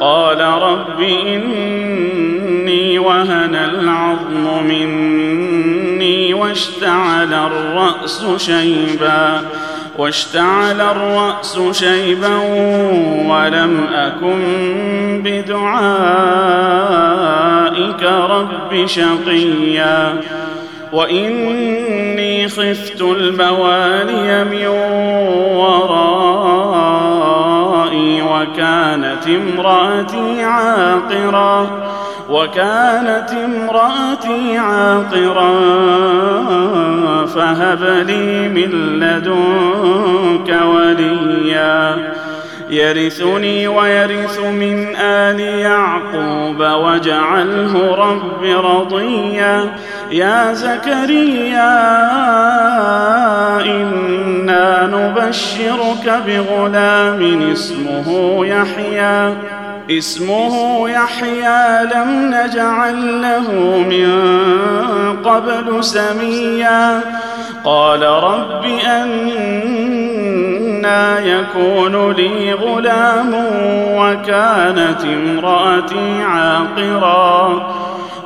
قال رب إني وهن العظم مني واشتعل الرأس شيبا واشتعل الرأس شيبا ولم أكن بدعائك رب شقيا. وإني خفت الموالي من وكانت امرأتي عاقرا وكانت امرأتي عاقرا فهب لي من لدنك وليا. يرثني ويرث من آل يعقوب واجعله رب رضيا. يا زكريا إنا نبشرك بغلام اسمه يحيى. اسمه يحيى لم نجعل له من قبل سميا. قال رب أنا يكون لي غلام وكانت امرأتي عاقرا.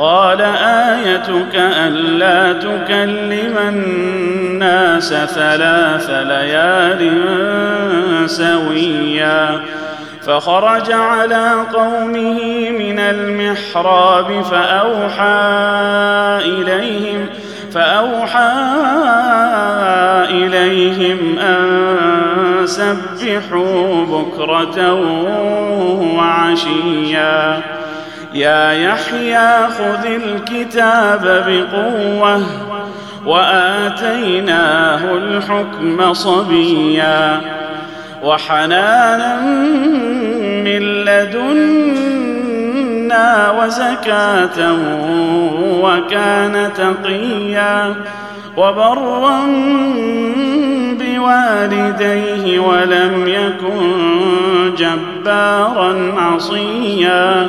قال آيتك ألا تكلم الناس ثلاث ليال سويا. فخرج على قومه من المحراب فأوحى إليهم فأوحى إليهم أن سبحوا بكرة وعشيا. يا يحيى خذ الكتاب بقوة وآتيناه الحكم صبيا وحنانا من لدنا وزكاة وكان تقيا وبرا بوالديه ولم يكن جبارا عصيا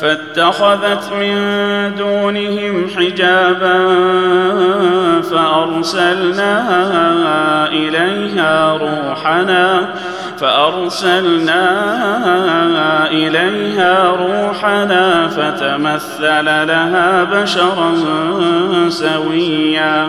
فاتخذت من دونهم حجابا فأرسلنا إليها روحنا فأرسلنا إليها روحنا فتمثل لها بشرا سويا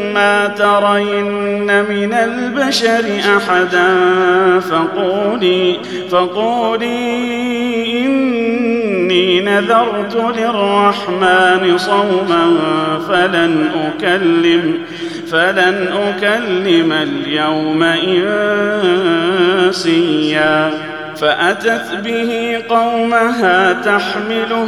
فإما ترين من البشر أحدا فقولي فقولي إني نذرت للرحمن صوما فلن أكلم فلن أكلم اليوم إنسيا. فأتت به قومها تحمله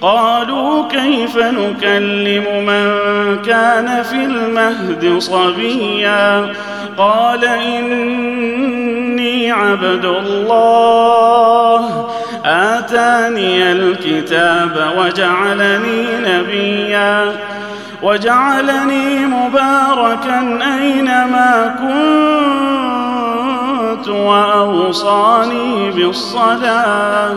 قالوا كيف نكلم من كان في المهد صبيا قال إني عبد الله آتاني الكتاب وجعلني نبيا وجعلني مباركا أينما كنت وأوصاني بالصلاة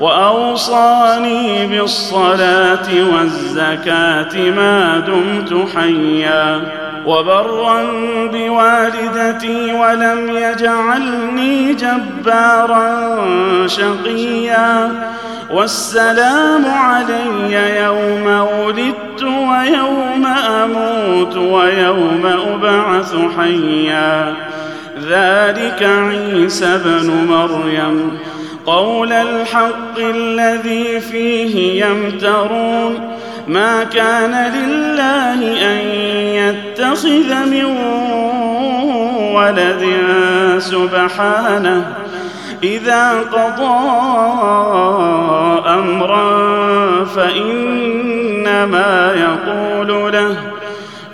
وأوصاني بالصلاة والزكاة ما دمت حيا وبرا بوالدتي ولم يجعلني جبارا شقيا والسلام علي يوم ولدت ويوم أموت ويوم أبعث حيا ذلك عيسى بن مريم قول الحق الذي فيه يمترون ما كان لله أن يتخذ من ولد سبحانه إذا قضى أمرا فإنما يقول له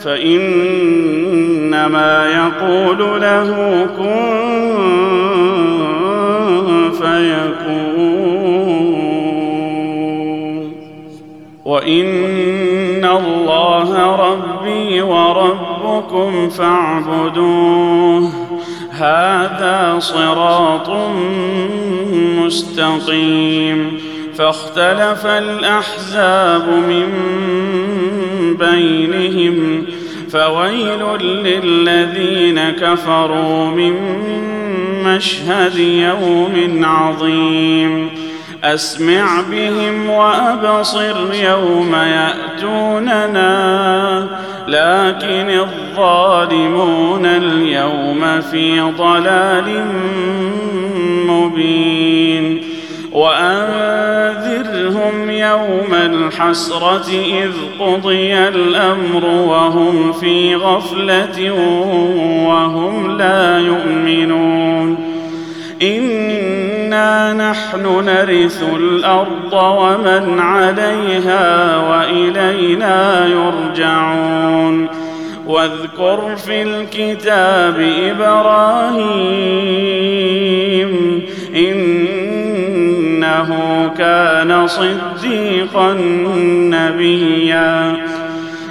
فإنما يقول له كن وإن الله ربي وربكم فاعبدوه. هذا صراط مستقيم. فاختلف الأحزاب من بينهم فويل للذين كفروا من مشهد يوم عظيم. أسمع بهم وأبصر يوم يأتوننا لكن الظالمون اليوم في ضلال مبين. وأنذرهم يوم الحسرة إذ قضي الأمر وهم في غفلة وهم لا يؤمنون. انا نحن نرث الأرض ومن عليها والينا يرجعون واذكر في الكتاب إبراهيم انه كان صديقا نبيا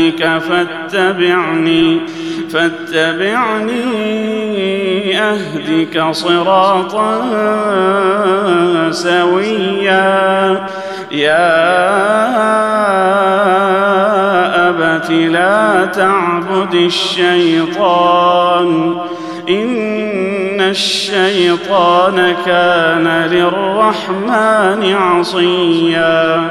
يأتك فاتبعني فاتبعني أهدك صراطا سويا. يا أبت لا تعبد الشيطان إن الشيطان كان للرحمن عصيا.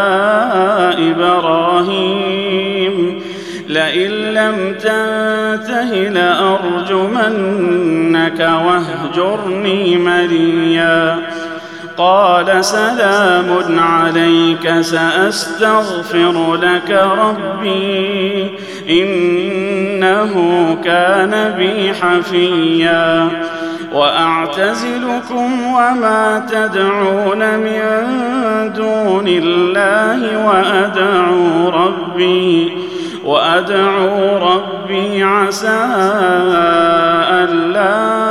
لارجمنك واهجرني مليا قال سلام عليك سأستغفر لك ربي. إنه كان بي حفيا. وأعتزلكم وما تدعون من دون الله وأدعو ربي. وأدعو ربي عسى ألا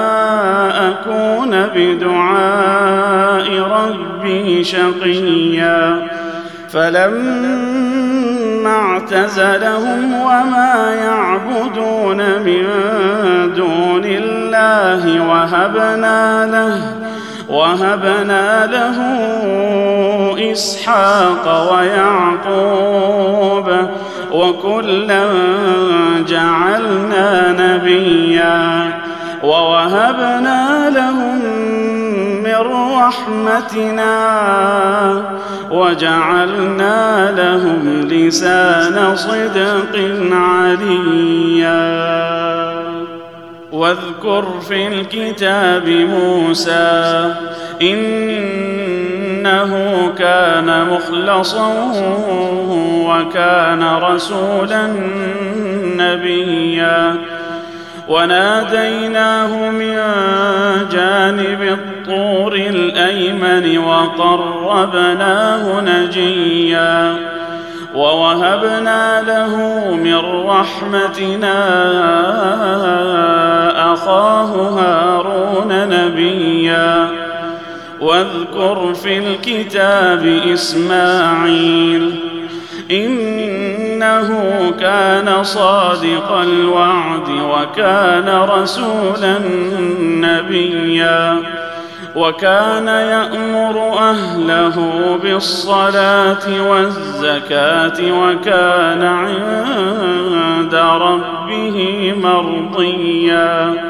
أكون بدعاء ربي شقيا. فلما اعتزلهم وما يعبدون من دون الله وهبنا له وهبنا له إسحاق ويعقوب وكلا جعلنا نبيا ووهبنا لهم من رحمتنا وجعلنا لهم لسان صدق عليا. واذكر في الكتاب موسى إنه كان مخلصا وكان رسولا نبيا. وناديناه من جانب الطور الأيمن وقربناه نجيا. ووهبنا له من رحمتنا أخاه هارون نبيا. واذكر في الكتاب إسماعيل إنه كان صادق الوعد وكان رسولا نبيا وكان يأمر أهله بالصلاة والزكاة وكان عند ربه مرضيا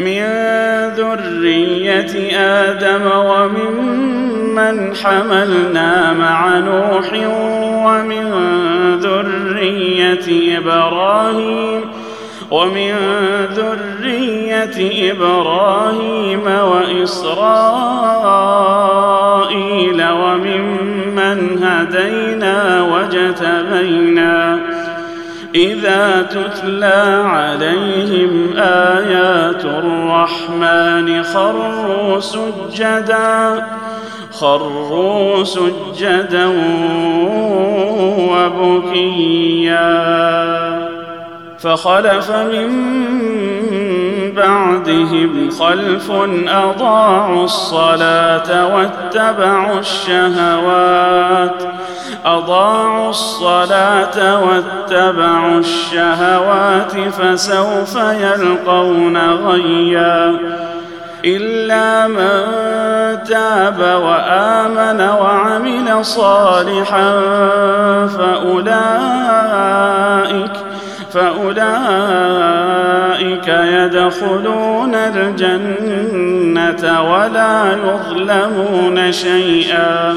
من ذرية آدم وممن حملنا مع نوح ومن ذرية إبراهيم ومن ذرية إبراهيم وإسرائيل وممن هدينا واجتبينا إذا تتلى عليهم آيات الرحمن خروا سجدا خروا سجدا وبكيا. فخلف من بعدهم خلف أضاعوا الصلاة واتبعوا الشهوات. أضاعوا الصلاة واتبعوا الشهوات فسوف يلقون غيا. إلا من تاب وآمن وعمل صالحا فأولئك فأولئك يدخلون الجنة ولا يظلمون شيئا.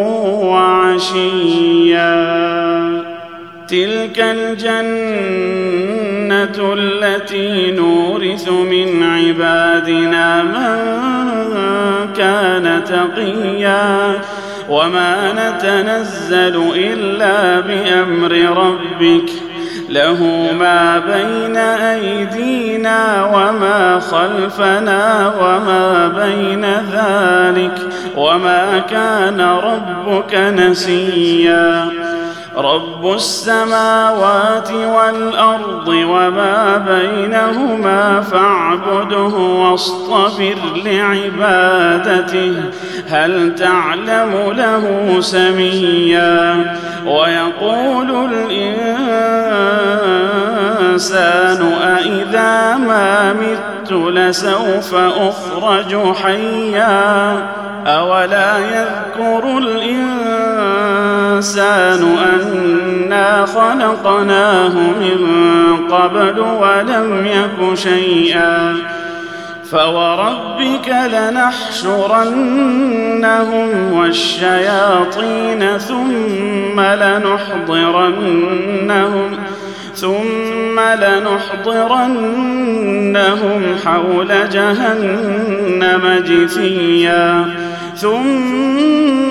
وعشيا. تلك الجنة التي نورث من عبادنا من كان تقيا. وما نتنزل إلا بأمر ربك. له ما بين أيدينا وما خلفنا وما بين ذلك وما كان ربك نسيا. رب السماوات والأرض وما بينهما فاعبده واصطبر لعبادته. هل تعلم له سميا؟ ويقول الإنسان أإذا ما مت لسوف أخرج حيا. أولا يذكر الإنسان أنا خلقناه من قبل ولم يك شيئا فوربك لنحشرنهم والشياطين ثم لنحضرنهم ثم لنحضرنهم حول جهنم جثيا ثم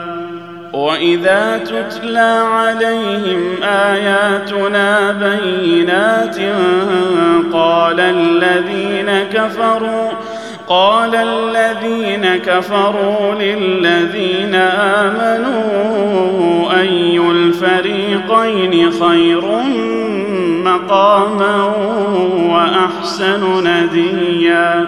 واذا تتلى عليهم اياتنا بينات قال الذين كفروا قال الذين كفروا للذين امنوا اي الفريقين خير مقاما واحسن نديا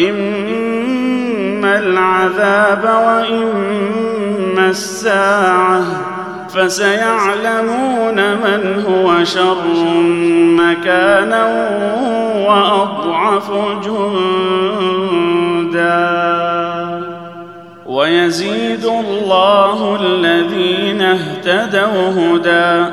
إما العذاب وإما الساعة فسيعلمون من هو شر مكانا وأضعف جندا. ويزيد الله الذين اهتدوا هدى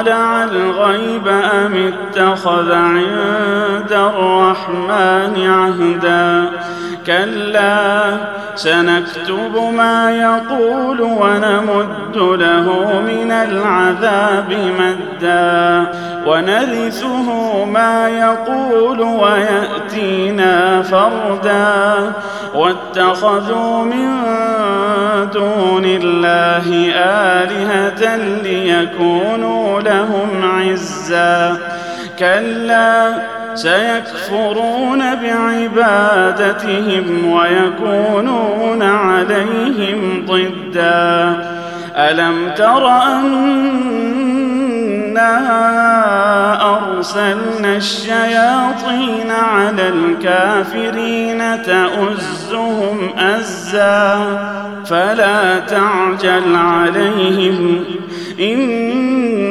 اطلع الغيب أم اتخذ عند الرحمن عهدا كلا سنكتب ما يقول ونمد له من العذاب مدا ونرثه ما يقول ويأتينا فردا. واتخذوا من دون الله آلهة ليكونوا لهم عزا. كلا سيكفرون بعبادتهم ويكونون عليهم ضدا. ألم تر أنا ارسلنا الشياطين على الكافرين تؤزهم أزا فلا تعجل عليهم إنما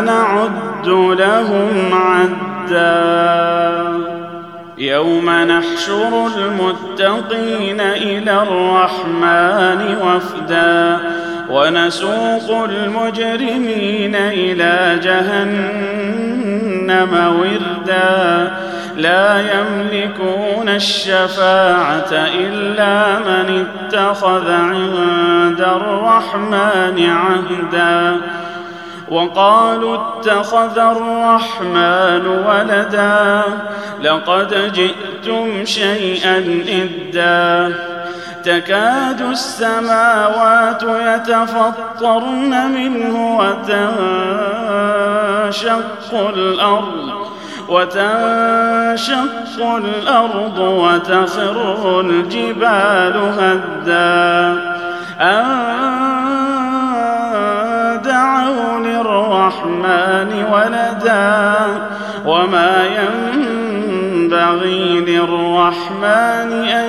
نعد لهم عدا يوم نحشر المتقين إلى الرحمن وفدا ونسوق المجرمين إلى جهنم وردا. لا يملكون الشفاعة إلا من اتخذ عند الرحمن عهدا. وقالوا اتخذ الرحمن ولدا. لقد جئتم شيئا إدا. تكاد السماوات يتفطرن منه وتنشق الأرض وتنشق الأرض وتخر الجبال هدا. أن دعوا للرحمن ولدا؟ وما ينبغي للرحمن أن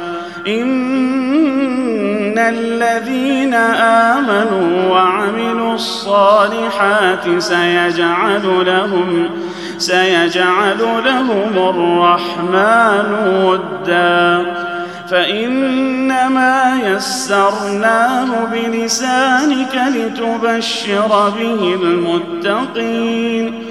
إن الذين آمنوا وعملوا الصالحات سيجعل لهم سيجعل لهم الرحمن ودا. فإنما يسرناه بلسانك لتبشر به المتقين.